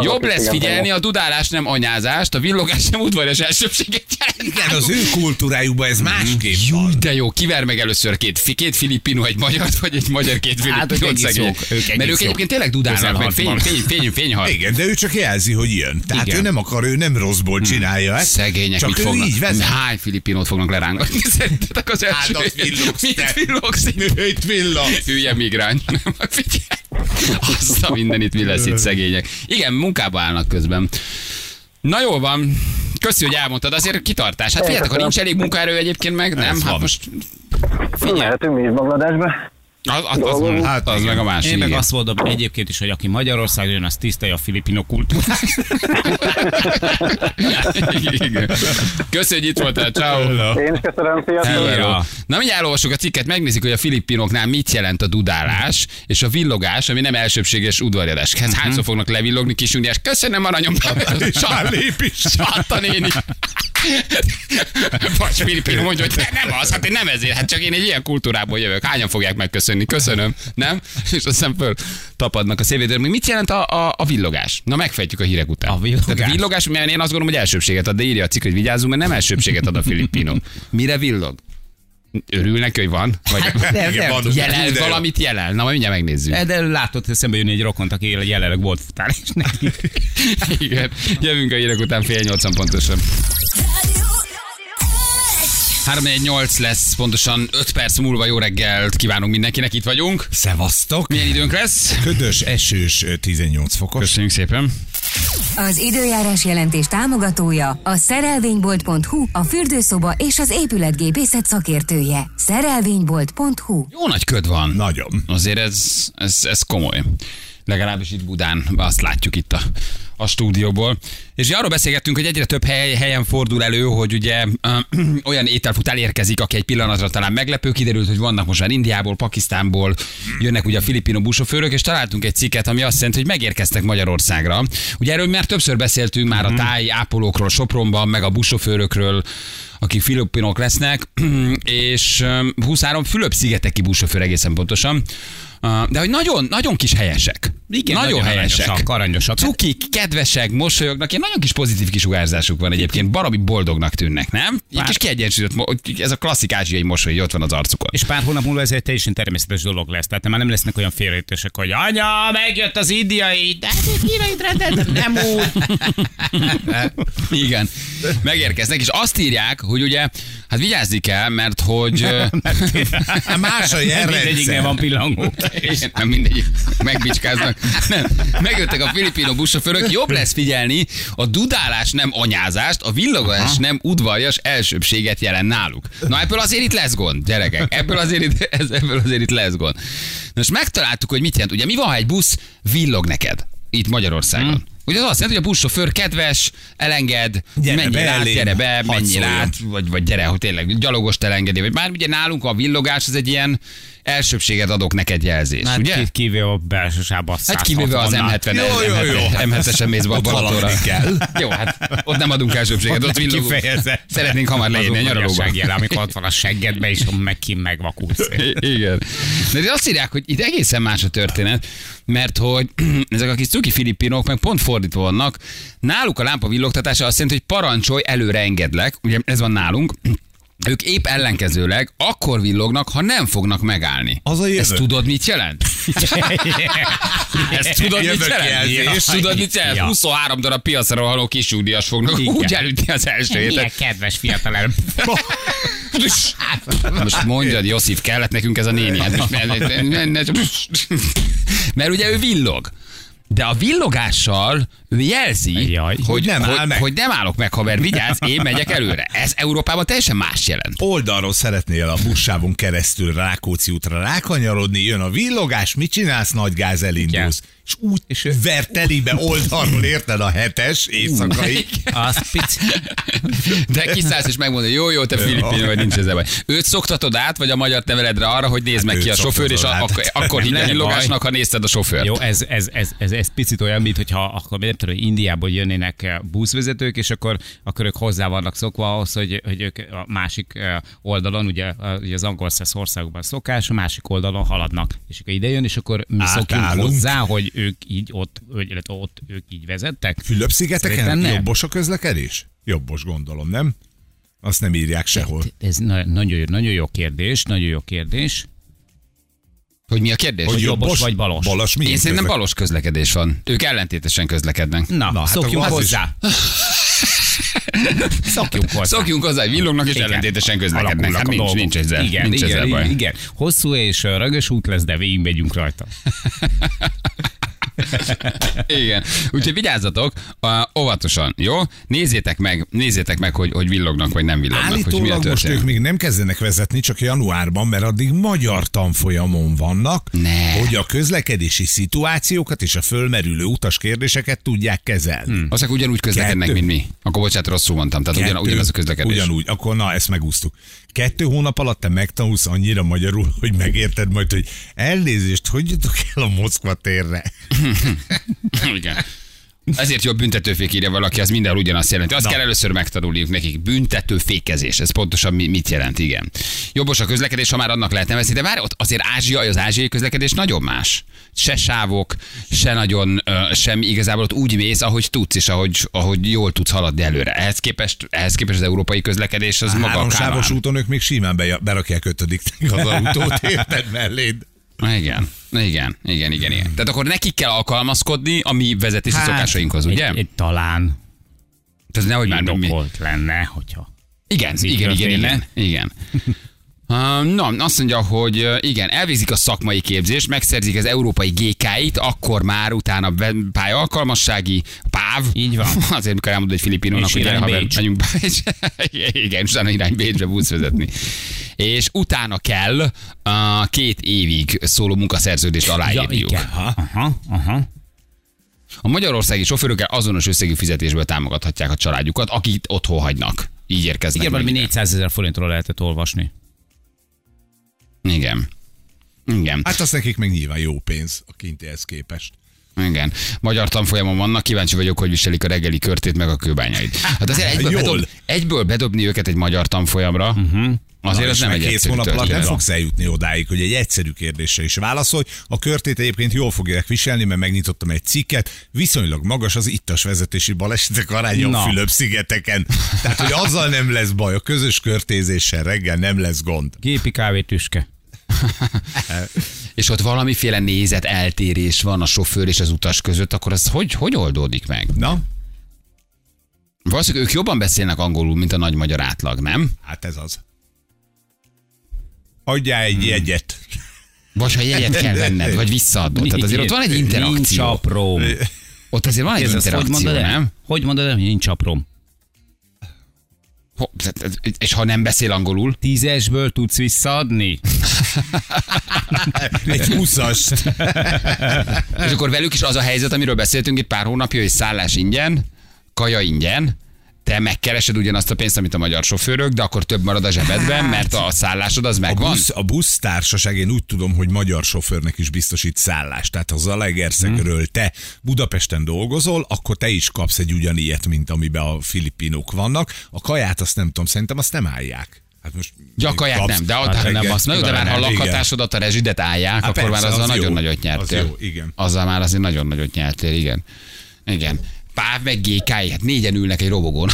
Jobb lesz figyelni a dudálás nem anyázást, a villogás nem udvarjas elsőbséget jelent. Igen, az ő kultúrájukban ez másképp Jó, van. de jó, kiver meg először két, két filipino, egy magyar, vagy egy magyar két Hát, ők filipino egész szegény. Mert ők egyébként tényleg dudálnak, meg fény, fény, fény, fényhal. Igen, de ő csak jelzi, hogy jön. Tehát Igen. ő nem akar, ő nem rosszból csinálja ezt. Szegények csak mit fognak? így vezet. Hány filipinót fognak lerángatni? (laughs) Szerintetek az első? Hát, ott villogsz (laughs) Mit te. villogsz? Itt villog. Hülye migrány. (laughs) Figyelj. Azt a mindenit mi lesz itt szegények. Igen, munkába állnak közben. Na jó van. Köszi, hogy elmondtad. Azért kitartás. Hát figyeljetek, ha nincs elég munkaerő egyébként meg, nem? Hát most Mehetünk mi is Bangladesbe. Az, az, az, az, Hát az igen. meg a másik. Én meg igen. azt mondom egyébként is, hogy aki Magyarországon jön, az tisztelje a filipino kultúrát. (laughs) Hogy itt voltál. Ciao. Én is köszönöm, sziasztok! Na mindjárt elolvasok a cikket, megnézzük, hogy a filippinoknál mit jelent a dudálás és a villogás, ami nem elsőbséges udvarjadás. Ez Mhm. hányszor fognak levillogni kis Uniás? Köszönöm, aranyom. Már lép is. (laughs) Vagy Filippino mondja, hogy ne, nem az, hát én nem ezért, hát csak én egy ilyen kultúrából jövök. Hányan fogják megköszönni? Köszönöm, nem? (laughs) És aztán föl tapadnak a szévédőr. Még mit jelent a, a, a villogás? Na megfejtjük a hírek után. A villogás? Tehát a villogás, mert én azt gondolom, hogy elsőbséget ad, de írja a cikk, hogy vigyázzunk, mert nem elsőbséget ad a Filippino. (laughs) Mire villog? Örül neki, hogy van? Vagy nem, Igen, nem. van. jelel, De valamit jelel? Na, majd mindjárt megnézzük. De látod, hogy szembe jönni egy rokont, aki jelenleg volt futár, és neki Igen. Jövünk a hírek után fél nyolcan pontosan. 318 lesz, pontosan 5 perc múlva jó reggelt kívánunk mindenkinek, itt vagyunk. Szevasztok. Milyen időnk lesz? Ködös, esős, 18 fokos. Köszönjük szépen. Az időjárás jelentés támogatója a szerelvénybolt.hu, a fürdőszoba és az épületgépészet szakértője. Szerelvénybolt.hu Jó nagy köd van. Nagyon. Azért ez, ez, ez komoly. Legalábbis itt Budán, azt látjuk itt a, a stúdióból. És arról beszélgettünk, hogy egyre több hely, helyen fordul elő, hogy ugye ö, (clears throat) olyan ételfutál érkezik, aki egy pillanatra talán meglepő, kiderült, hogy vannak most már Indiából, Pakisztánból, jönnek ugye a filipino busofőrök, és találtunk egy cikket, ami azt jelenti, hogy megérkeztek Magyarországra. Ugye erről már többször beszéltünk már a táj ápolókról Sopronban, meg a busofőrökről, akik filipinok lesznek, (clears throat) és öm, 23 Fülöp-szigeteki busofőr egészen pontosan. De hogy nagyon, nagyon kis helyesek. Igen, nagyon, nagyon helyesek. aranyosak, aranyosak. Cukik, kedvesek, mosolyognak, ilyen nagyon kis pozitív kisugárzásuk van egyébként, baromi boldognak tűnnek, nem? Ilyen Pár- kis kiegyensúlyozott, ez a klasszik ázsiai mosoly, hogy ott van az arcukon. És pár hónap múlva ez egy teljesen természetes dolog lesz. Tehát már nem lesznek olyan félreértések, hogy anya, megjött az indiai, de hát itt kínait rendeltem, nem úgy. (laughs) Igen. Megérkeznek, és azt írják, hogy ugye, hát vigyázni kell, mert hogy... (laughs) (laughs) Más a Mindegyiknél van pillangó. Nem mindegy, megbicskáznak. (laughs) Nem, megjöttek a filipino buszsofőrök, jobb lesz figyelni, a dudálás nem anyázást, a villogás nem udvarjas elsőbséget jelent náluk. Na ebből azért itt lesz gond, gyerekek, ebből azért itt, (laughs) ez, ebből azért itt lesz gond. Most megtaláltuk, hogy mit jelent. Ugye mi van, ha egy busz villog neked itt Magyarországon? Hmm. Ugye az azt jelenti, hogy a buszsofőr kedves, elenged, Gyere menjél be át, elém, gyere be, menjél át, vagy, vagy gyere, hogy tényleg gyalogost elengedi, vagy már ugye nálunk a villogás az egy ilyen elsőbséget adok neked jelzés, Hát ugye? ki- kivéve a belső sávba Hát kivéve az 160-nál. M70 Jó, jó, jó. M7-esen mész be Balatonra. kell. Jó, hát ott nem adunk elsőbséget, ott, Ott villogunk. Szeretnénk hamar leírni a nyaralóba. jele, amikor ott van a seggedbe, és meg ki megvakulsz. (laughs) Igen. De azt írják, hogy itt egészen más a történet, mert hogy (clears throat) ezek a kis cuki filipinok meg pont fordítva vannak. Náluk a lámpa villogtatása azt jelenti, hogy parancsolj, előre engedlek. Ugye ez van nálunk. Ők épp ellenkezőleg akkor villognak, ha nem fognak megállni. Az a jövő. Ezt tudod, mit jelent? Ezt tudod, mit jelent? jelzés. Tudod, mit jelent? Ja. 23 darab piacra rohanó kisúdias fognak Igen. úgy elütni az első Milyen héten. kedves fiatalember. Most mondjad, Josif, kellett nekünk ez a néni. Hát mert, mert, mert, mert ugye ő villog. De a villogással ő jelzi, Jaj. hogy, nem áll hogy, meg. hogy nem állok meg, haver, vigyázz, én megyek előre. Ez Európában teljesen más jelent. Oldalról szeretnél a buszsávon keresztül Rákóczi útra rákanyarodni, jön a villogás, mit csinálsz, nagy gáz elindulsz. És úgy és ver telibe oldalról érted a hetes éjszakai. Az pici. De kiszállsz és megmondod, jó, jó, te filipin vagy, nincs ezzel baj. Őt szoktatod át, vagy a magyar neveledre arra, hogy nézd meg Hát ki a sofőr, és akkor, át. akkor Nem higgy a lehet villogásnak, ha nézted a sofőrt. Jó, ez, ez, ez, ez, ez picit olyan, mint hogyha akkor nem tudom, hogy Indiából jönnének eh, buszvezetők, és akkor, akkor ők hozzá vannak szokva ahhoz, hogy, hogy ők a másik eh, oldalon, ugye, a- ugye az angol országokban szokás, a másik oldalon haladnak. És akkor ide jön, és akkor mi szokjunk Átállunk. hozzá, hogy ők így ott, illetve ott ők így vezettek. Fülöp-szigeteken jobbos a közlekedés? Jobbos gondolom, nem? Azt nem írják sehol. Ez na- nagyon, jó- nagyon jó kérdés, nagyon jó kérdés. Hogy mi a kérdés? Hogy jobbos vagy balos? Balos milyen Én szerintem közlek- balos közlekedés van. Ők ellentétesen közlekednek. Na, Na, hát szokjunk az hozzá. (laughs) Szokjunk hozzá. Szokjunk hozzá, hogy villognak és Igen. ellentétesen közlekednek. Hát nincs, dolgok. nincs ezzel, igen, nincs igen, ezzel baj. igen. Hosszú és rögös út lesz, de végig megyünk rajta. (laughs) Igen. Úgyhogy vigyázzatok, uh, óvatosan, jó? Nézzétek meg, nézzétek meg, hogy, hogy villognak, vagy nem villognak. hogy mi Állítólag most ők még nem kezdenek vezetni, csak januárban, mert addig magyar tanfolyamon vannak, Ne. hogy a közlekedési szituációkat és a fölmerülő utas kérdéseket tudják kezelni. Hmm. Azok ugyanúgy közlekednek, Kettő. mint mi. Akkor bocsánat, rosszul mondtam. Tehát ugyan, ugyanaz a közlekedés. Ugyanúgy, akkor na, ezt megúsztuk. Kettő hónap alatt te megtanulsz annyira magyarul, hogy megérted majd, hogy elnézést, hogy jutok el a Moszkva térre? (laughs) Igen. Ezért a büntetőfék írja valaki, az mindenhol ugyanazt jelenti. Azt Na. kell először megtanulniuk nekik. Büntetőfékezés. Ez pontosan mi, mit jelent, igen. Jobbos a közlekedés, ha már annak lehet nevezni, de várj, ott azért Ázsia, az ázsiai közlekedés nagyon más. Se sávok, se nagyon, ö, semmi. Igazából ott úgy mész, ahogy tudsz, és ahogy, ahogy jól tudsz haladni előre. Ehhez képest, ehhez képest az európai közlekedés az maga a kárván. úton ők még simán beja- berakják ötödik az autót, (laughs) érted melléd? Igen, igen, igen, igen, igen. Tehát akkor nekik kell alkalmazkodni a mi vezetési Hát, szokásainkhoz, ugye? Egy, egy talán Tehát nehogy már mi, lenne, hogyha Igen, igen, igen, igen, igen. (laughs) Na, azt mondja, hogy igen, elvégzik a szakmai képzést, megszerzik az európai GK-it, akkor már utána ve- pályalkalmassági, PÁV. Így van. (laughs) Azért, mikor elmondod egy filipinónak, hogy gyere, haver, menjünk Bécs. (laughs) igen, utána irány Bécsbe busz vezetni. És utána kell uh, két évig szóló munkaszerződést ja, aláírniuk. igen. Aha, aha. A magyarországi sofőrökkel azonos összegű fizetésből támogathatják a családjukat, akik otthon hagynak. Így érkeznek. Igen, valami ide. 400 ezer forintról lehetett olvasni. Igen. Igen. Hát az nekik meg nyilván jó pénz a kintihez képest. Igen. Magyar tanfolyamon vannak, kíváncsi vagyok, hogy viselik a reggeli körtét meg a kőbányait. Hát azért egyből, Jól. bedob, egyből bedobni őket egy magyar tanfolyamra, uh-huh. azért Na, az és nem egy két hónap alatt nem fogsz eljutni odáig, hogy egy egyszerű kérdésre is válaszolj. A körtét egyébként jól fogják viselni, mert megnyitottam egy cikket. Viszonylag magas az ittas vezetési balesetek aránya a Na. Fülöp-szigeteken. Tehát, hogy azzal nem lesz baj, a közös körtézéssel reggel nem lesz gond. Gépi kávétüske. (laughs) És ott valamiféle nézet eltérés van a sofőr és az utas között, akkor az hogy, hogy oldódik meg? Na, Valószínűleg ők jobban beszélnek angolul, mint a nagy magyar átlag, nem? hát ez az. Adjál egy Hmm. jegyet. Vagy ha jegyet kell venned, vagy visszaadod. Tehát azért ott van egy Nincs interakció. apróm. Ott azért van egy Ez az, hogy interakció, mondod nem? Hogy mondod el, hogy nincs apróm? És ha nem beszél angolul, Tízesből tudsz visszaadni? (laughs) Egy húszast. És akkor velük is az a helyzet, amiről beszéltünk itt pár hónapja, hogy szállás ingyen, kaja ingyen, te megkeresed ugyanazt a pénzt, amit a magyar sofőrök, de akkor több marad a zsebedben, mert a szállásod az A megvan. busz, a busztársaság, én úgy tudom, hogy magyar sofőrnek is biztosít szállást. Tehát ha Zalaegerszegről te Budapesten dolgozol, akkor te is kapsz egy ugyanilyet, mint amiben a filipinok vannak. A kaját azt nem tudom, szerintem azt nem állják. Hát most Gyakaját kapsz- nem, de, Hát hát nem, nem, azt na de már ha a lakhatásodat, a rezsidet állják, Hát akkor már persze, azzal az nagyon jó. nagyot Az nyertél. jó, igen. Azzal már azért nagyon nagyot nyertél, igen. Igen. Páv meg GK, hát négyen ülnek egy robogón.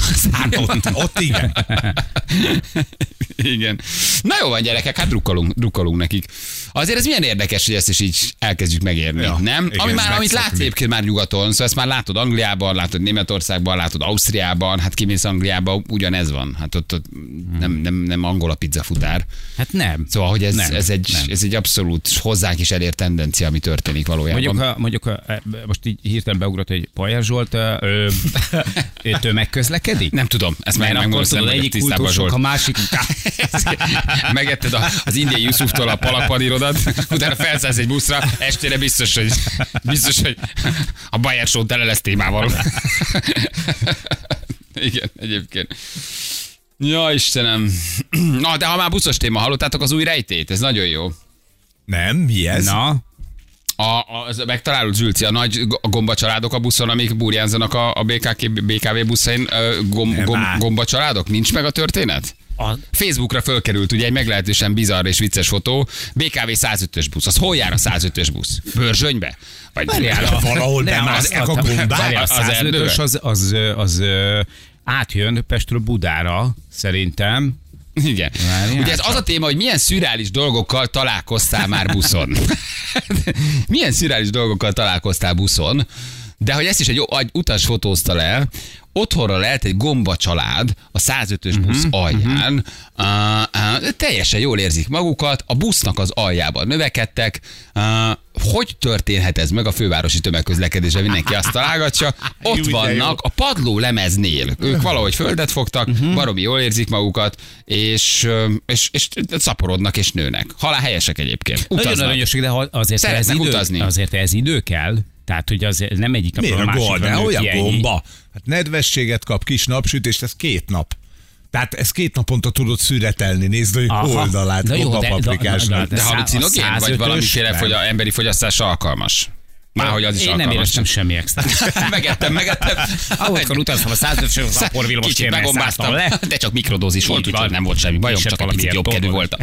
Ott, ott igen. (laughs) (laughs) Igen. Na jó van, gyerekek, hát drukkolunk, drukkolunk nekik. Azért ez milyen érdekes, hogy ezt is így elkezdjük megérni, Ja, nem? igen, Ami már, amit látsz egyébként már nyugaton, szóval ezt már látod Angliában, látod Németországban, látod Ausztriában, hát kimész Angliába, ugyanez van. Hát ott, ott nem, nem, nem angol a pizzafutár. Hát nem. Szóval, hogy ez, Nem, ez, egy, nem. ez egy abszolút hozzánk is elért tendencia, ami történik valójában. Mondjuk, a, mondjuk a, e, most így hirtelen beugrott, hogy Pajás Zsolt ö, tömegközlekedik? (laughs) nem tudom, ezt már Mert nem akkor tudod, egyik Zsolt. a másik. (laughs) (laughs) Megetted a, az indiai Yusuftól a palakpanírodat, (laughs) utána felszállsz egy buszra, estére biztos, hogy, biztos, hogy a Bayer Show tele lesz témával. (laughs) Igen, egyébként. Ja, Istenem. Na, de ha már buszos téma, hallottátok az új rejtét? Ez nagyon jó. Nem, mi ez? Na, A, a, az megtalálod Zsülci, a nagy g- a a buszon, amik burjánzanak a, a BKK, BKV buszain, gom, gom, áll. gomba családok? Nincs meg a történet? A, Facebookra fölkerült ugye egy meglehetősen bizarr és vicces fotó. BKV 105-ös busz. Az hol jár a 105-ös busz? Bőrzsönybe? Vagy Várjál, Valahol nem, a az, várjál, a Az 105-ös erdőbe? az, az, az, az ö, átjön Pestről Budára, szerintem. Igen. Várjál Ugye ez az a téma, hogy milyen szürreális dolgokkal találkoztál már buszon. (laughs) milyen szürreális dolgokkal találkoztál buszon, de hogy ezt is egy, egy utas fotózta le, otthonra lehet egy gomba család a 105-ös busz alján, uh, uh, teljesen jól érzik magukat, a busznak az aljában növekedtek, uh, hogy történhet ez meg a fővárosi tömegközlekedésben? Mindenki azt találgatja. (laughs) Ott vannak a padló lemeznél. Ők valahogy földet fogtak, uh-huh. baromi jól érzik magukat, és, és, és szaporodnak és nőnek. Halál helyesek egyébként. Nagyon Utaznak. aranyos, de azért ez idő, utazni. azért ez idő kell. Tehát, hogy az nem egyik napról Miért a a másikra ki ennyi. gomba? Hát nedvességet kap, kis napsütést, ez két nap. Tehát ez két naponta tudod szüretelni, nézd a Aha. oldalát, De jó, de- gombapaprikásnak. de- De szá- halucinogén, a vagy 105-ös valamiféle nem. fogya, emberi fogyasztásra alkalmas? Már hogy az is Én nem éreztem semmi extra. (laughs) megettem, megettem. (laughs) Ahol utaztam a 105 az aporvillamos Kicsit megombáztam, le. de csak mikrodózis volt, úgyhogy nem volt semmi bajom, csak egy picit jobb kedvű voltam.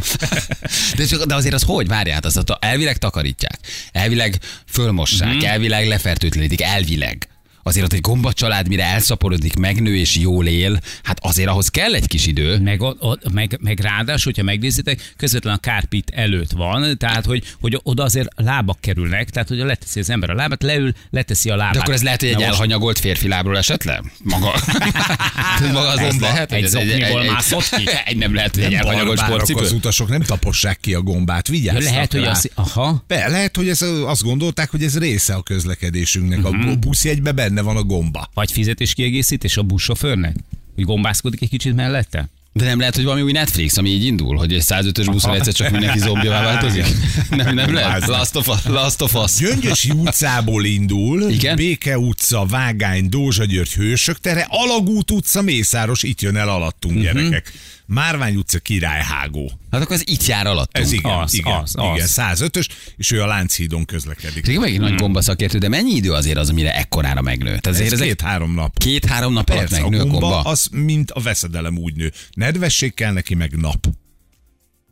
(laughs) De, csak- de azért az hogy? Várjál, az, az elvileg takarítják, elvileg fölmossák, Mhm. elvileg lefertőtlenítik, elvileg. Azért ott egy gomba család, mire elszaporodik, megnő és jól él, hát azért ahhoz kell egy kis idő. Meg, o- o- meg, meg ráadásul, hogyha megnézitek, közvetlen a kárpit előtt van, tehát hogy, hogy oda azért lábak kerülnek, tehát hogy leteszi az ember a lábát, leül, leteszi a lábát. De akkor ez lehet, hogy egy Na most elhanyagolt férfi lábról esett le? Maga. (laughs) Maga az, az Egy- lehet? egy hogy ez zokniból mászott ki? (laughs) Egy nem lehet, hogy egy elhanyagolt sportcipő? az utasok, nem tapossák ki a gombát, Ja, vigyázzanak lehet, hogy az, aha, Be, lehet, hogy ez, azt gondolták, hogy ez része a közlekedésünknek. Mhm. A buszjegyben benne van a gomba. vagy fizetés kiegészítés a buszsofőrnek? Hogy gombászkodik egy kicsit mellette? De nem lehet, hogy valami új Netflix, ami így indul, hogy egy 105-ös buszon egyszer csak mindenki zombjává változik? Nem, nem lehet. Last of Us. Last of Us. Gyöngyösi utcából indul, Igen? Béke utca, Vágány, Dózsa György, Hősök tere, Alagút utca, Mészáros, itt jön el alattunk Mhm. gyerekek. Márvány utca, Királyhágó. Hát akkor ez itt jár alatt. Ez igen, Az, igen, az, igen, az. 105-ös, és ő a Lánchídon közlekedik. Igen, megint nagy gomba szakértő, de mennyi idő azért az, amire ekkorára megnő? Tehát Ez azért ez két-három nap. két-három nap alatt Persze, a megnő a gomba, gomba. az, mint a veszedelem úgy nő. Nedvesség kell neki, meg nap.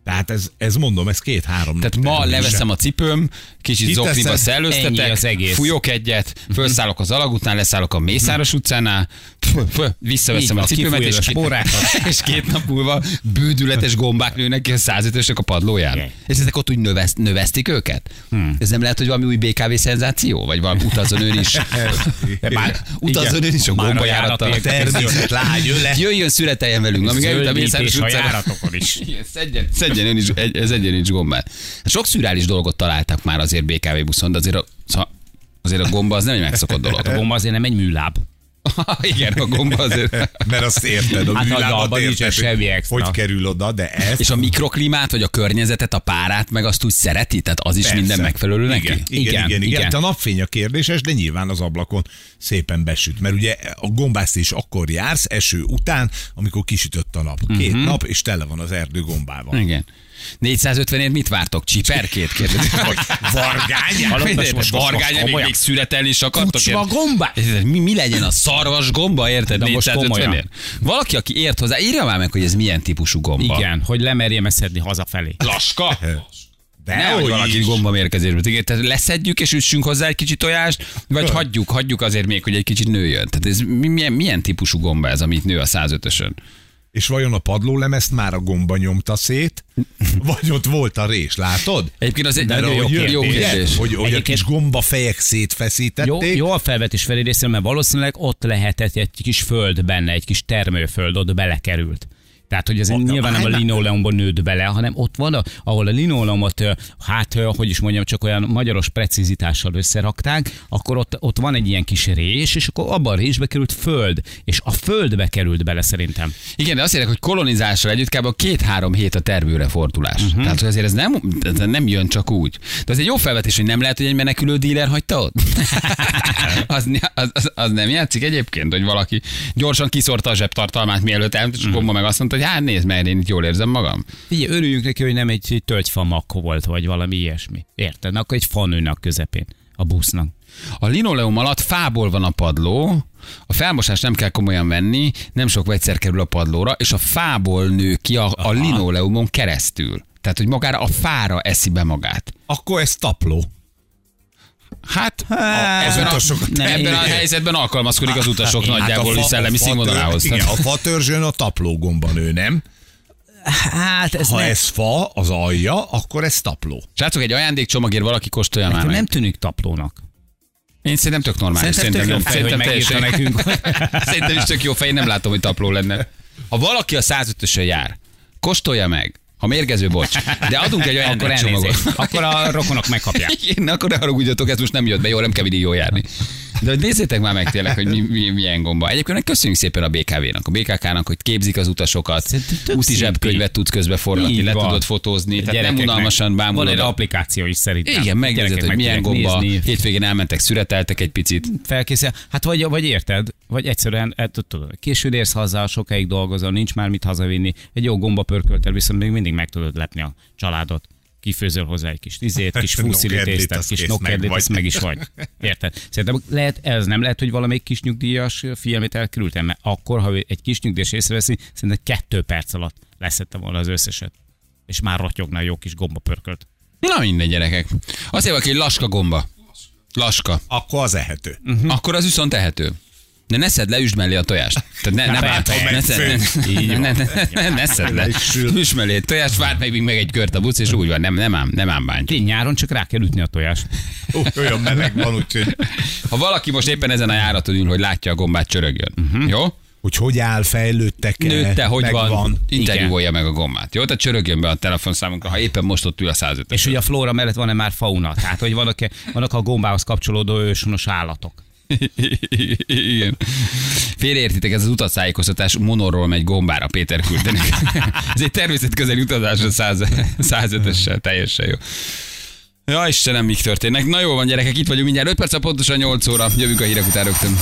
Tehát ez, ez mondom, ez két-három. Tehát ma leveszem a cipőm, kicsit zokniba szellőztetek, az egész. fújok egyet, felszállok az alagútnál, leszállok a Mészáros utcánál, pf, visszaveszem a cipőmet, és, spórákat. és két nap múlva bődületes gombák nőnek ki a 105-ösnek a padlóján. És ezek ott úgy növeszt, növesztik őket? Hmm. Ez nem lehet, hogy valami új BKV szenzáció? Vagy valami utazon ön is? (laughs) Már, Utazon ön is a Már gomba járati járattal. Természet lágy, ő le. Jöjjön születeljen velünk, amíg eljut a Mészáros utcára. (laughs) Szedjen, szedjen ön is, egy, szedjen ön is gombát. Hát Sok szürális dolgot találtak már azért BKV buszon, de azért a, szóval azért a gomba az nem egy megszokott dolog. A gomba azért nem egy műláb. (laughs) Igen, a gomba azért. (laughs) Mert azt érted, a Hát, műlábat érted, semmi extra. Hogy kerül oda, de ez... És a mikroklímát, vagy a környezetet, a párát, meg azt úgy szereti? Tehát az is Persze. minden megfelelő neki? Igen, igen, igen, igen, igen. igen. A napfény a kérdéses, de nyilván az ablakon szépen besüt. Mert ugye a gombászt is akkor jársz, eső után, amikor kisütött a nap. Két Mhm. nap, és tele van az erdő gombával. Igen. 450-ért mit vártok? Csiperkét? Kérdezik. (laughs) Vargány? Most- Vargány, még, még születelni is akartok? Érted? gomba? Mi, mi legyen a szarvas gomba, érted? De most 450-ért? komolyan. Valaki, aki ért hozzá, írja már meg, hogy ez milyen típusú gomba. Igen, hogy lemerjem ezt szedni hazafelé. Laska? De Nehogy hogy valaki is. gomba mérkezésbe. Igen, Tehát leszedjük és üssünk hozzá egy kicsit tojást, vagy hagyjuk, hagyjuk azért még, hogy egy kicsit nőjön. Tehát ez mi- milyen, milyen típusú gomba ez, amit nő a 105-ösön? És vajon a padlólemezt már a gomba nyomta szét? Vagy ott volt a rés, látod? Egyébként az egy nagyon jó, ahogy jó, jó kérdés. Hogy, hogy a kis gombafejek Jó, szétfeszítették. jó a felvetés felé részéről, mert valószínűleg ott lehetett egy kis föld benne, egy kis termőföld, ott belekerült. Tehát, hogy ez Ott- nyilván nem a linoleumban nőtt bele, hanem ott van, a- ahol a linoleumot, hát, hogy is mondjam, csak olyan magyaros precizitással összerakták, akkor ott, ott van egy ilyen kis rés, és akkor abban a résbe került föld, és a földbe került bele szerintem. Igen, de azt mondják, hogy kolonizással együtt kb. két-három hét a tervőre fordulás. Uh-huh. Tehát, hogy azért ez nem, ez nem jön csak úgy. De az egy jó felvetés, hogy nem lehet, hogy egy menekülő díler hagyta ott. (laughs) az, az, az, az, nem játszik egyébként, hogy valaki gyorsan kiszórta a zsebtartalmát, mielőtt elment, és ma meg azt mondta, hogy hát nézd, mert én itt jól érzem magam. Ugye örüljünk neki, hogy nem egy, tölgyfa volt, vagy valami ilyesmi. Érted? Akkor egy fa nőne a közepén, a busznak. A linoleum alatt fából van a padló, a felmosást nem kell komolyan venni, nem sok vegyszer kerül a padlóra, és a fából nő ki a, a linoleumon keresztül. Tehát, hogy magára a fára eszi be magát. Akkor ez tapló. Hát, a, ebben, a, utasokat- nem, ebben a helyzetben alkalmazkodik az utasok Hát nagyjából a fa- szellemi színvonalához. Igen, a fa törzsön a tapló gomba nő, nem? Hát ez Ha nem, ez fa, az alja, akkor ez tapló. Srácok, egy ajándékcsomagért valaki kóstolja már nem tűnik taplónak. Én szerintem tök normális. Szerintem tök jó fej, hogy teljesen- nekünk. (laughs) szerintem is tök jó fej, nem látom, hogy tapló lenne. Ha valaki a 105-ösön jár, kóstolja meg. Ha mérgező, bocs. De adunk egy Akkor ajándékcsomagot. elnézést. Akkor a rokonok megkapják. (laughs) Igen, akkor ne haragudjatok, ez most nem jött be, jó, nem kell mindig jól járni. De nézzétek már meg tényleg, hogy mi, mi, milyen gomba. Egyébként köszönjük szépen a BKV-nak, a BKK-nak, hogy képzik az utasokat, úti zsebkönyvet tudsz közbe forgatni, le van. tudod fotózni, tehát nem unalmasan Van bámulod. egy a- applikáció is szerintem. Igen, megnézed, hogy milyen gomba. nézni. Hétvégén elmentek, szüreteltek egy picit. felkészül. Hát vagy, vagy érted, vagy egyszerűen hát, tudod, későn érsz haza, sokáig dolgozol, nincs már mit hazavinni, egy jó gomba pörköltel viszont még mindig meg tudod lepni a családot. Kifőzöl hozzá egy kis tizét, kis fuszili Nokedlit, tésztát, azt kis kész, meg nokedlit, ezt meg is vagy. Érted? Szerintem lehet, ez nem lehet, hogy valamelyik kis nyugdíjas figyelmét elkerültem, mert akkor, ha egy kis nyugdíjas észreveszi, szerintem kettő perc alatt leszette volna az összeset. És már rotyogna a jó kis gomba pörkölt. Na mindegy, gyerekek. Azért van, hogy laska gomba. Laska. Akkor az ehető. Uh-huh. Akkor az viszont tehető. De ne szedd le, üsd mellé a tojást. Tehát ne, ne, Hát, bánt, ne, szedd, (laughs) ne, ne, ne, ne, ne szedd le. Üsd mellé a tojást, várd meg még meg egy kört a busz, és úgy van, nem, nem ám, nem ám bántja. Tény, nyáron csak rá kell ütni a tojást. Ó, Olyan meleg van, úgyhogy Ha valaki most éppen ezen a járaton ül, hogy látja a gombát, csörögjön. Uh-huh. Jó? hogy hogy áll, fejlődtek Nőtte, hogy megvan. van, interjúolja meg a gombát. Jó, tehát csörögjön be a telefonszámunkra, ha éppen most ott ül a 105 És hogy a flóra mellett van-e már fauna? Tehát, hogy vannak, vannak a gombához kapcsolódó őshonos állatok. Igen. Félreértitek, ez az utatszájékoztatás monorról megy gombára, Péter küldte. (laughs) Ez egy természetközeli utazás a 100 105-össel, teljesen jó. Ja, Istenem, mik történnek. Na jó van, gyerekek, itt vagyunk mindjárt 5 perc, pontosan 8 óra. Jövünk a hírek után rögtön.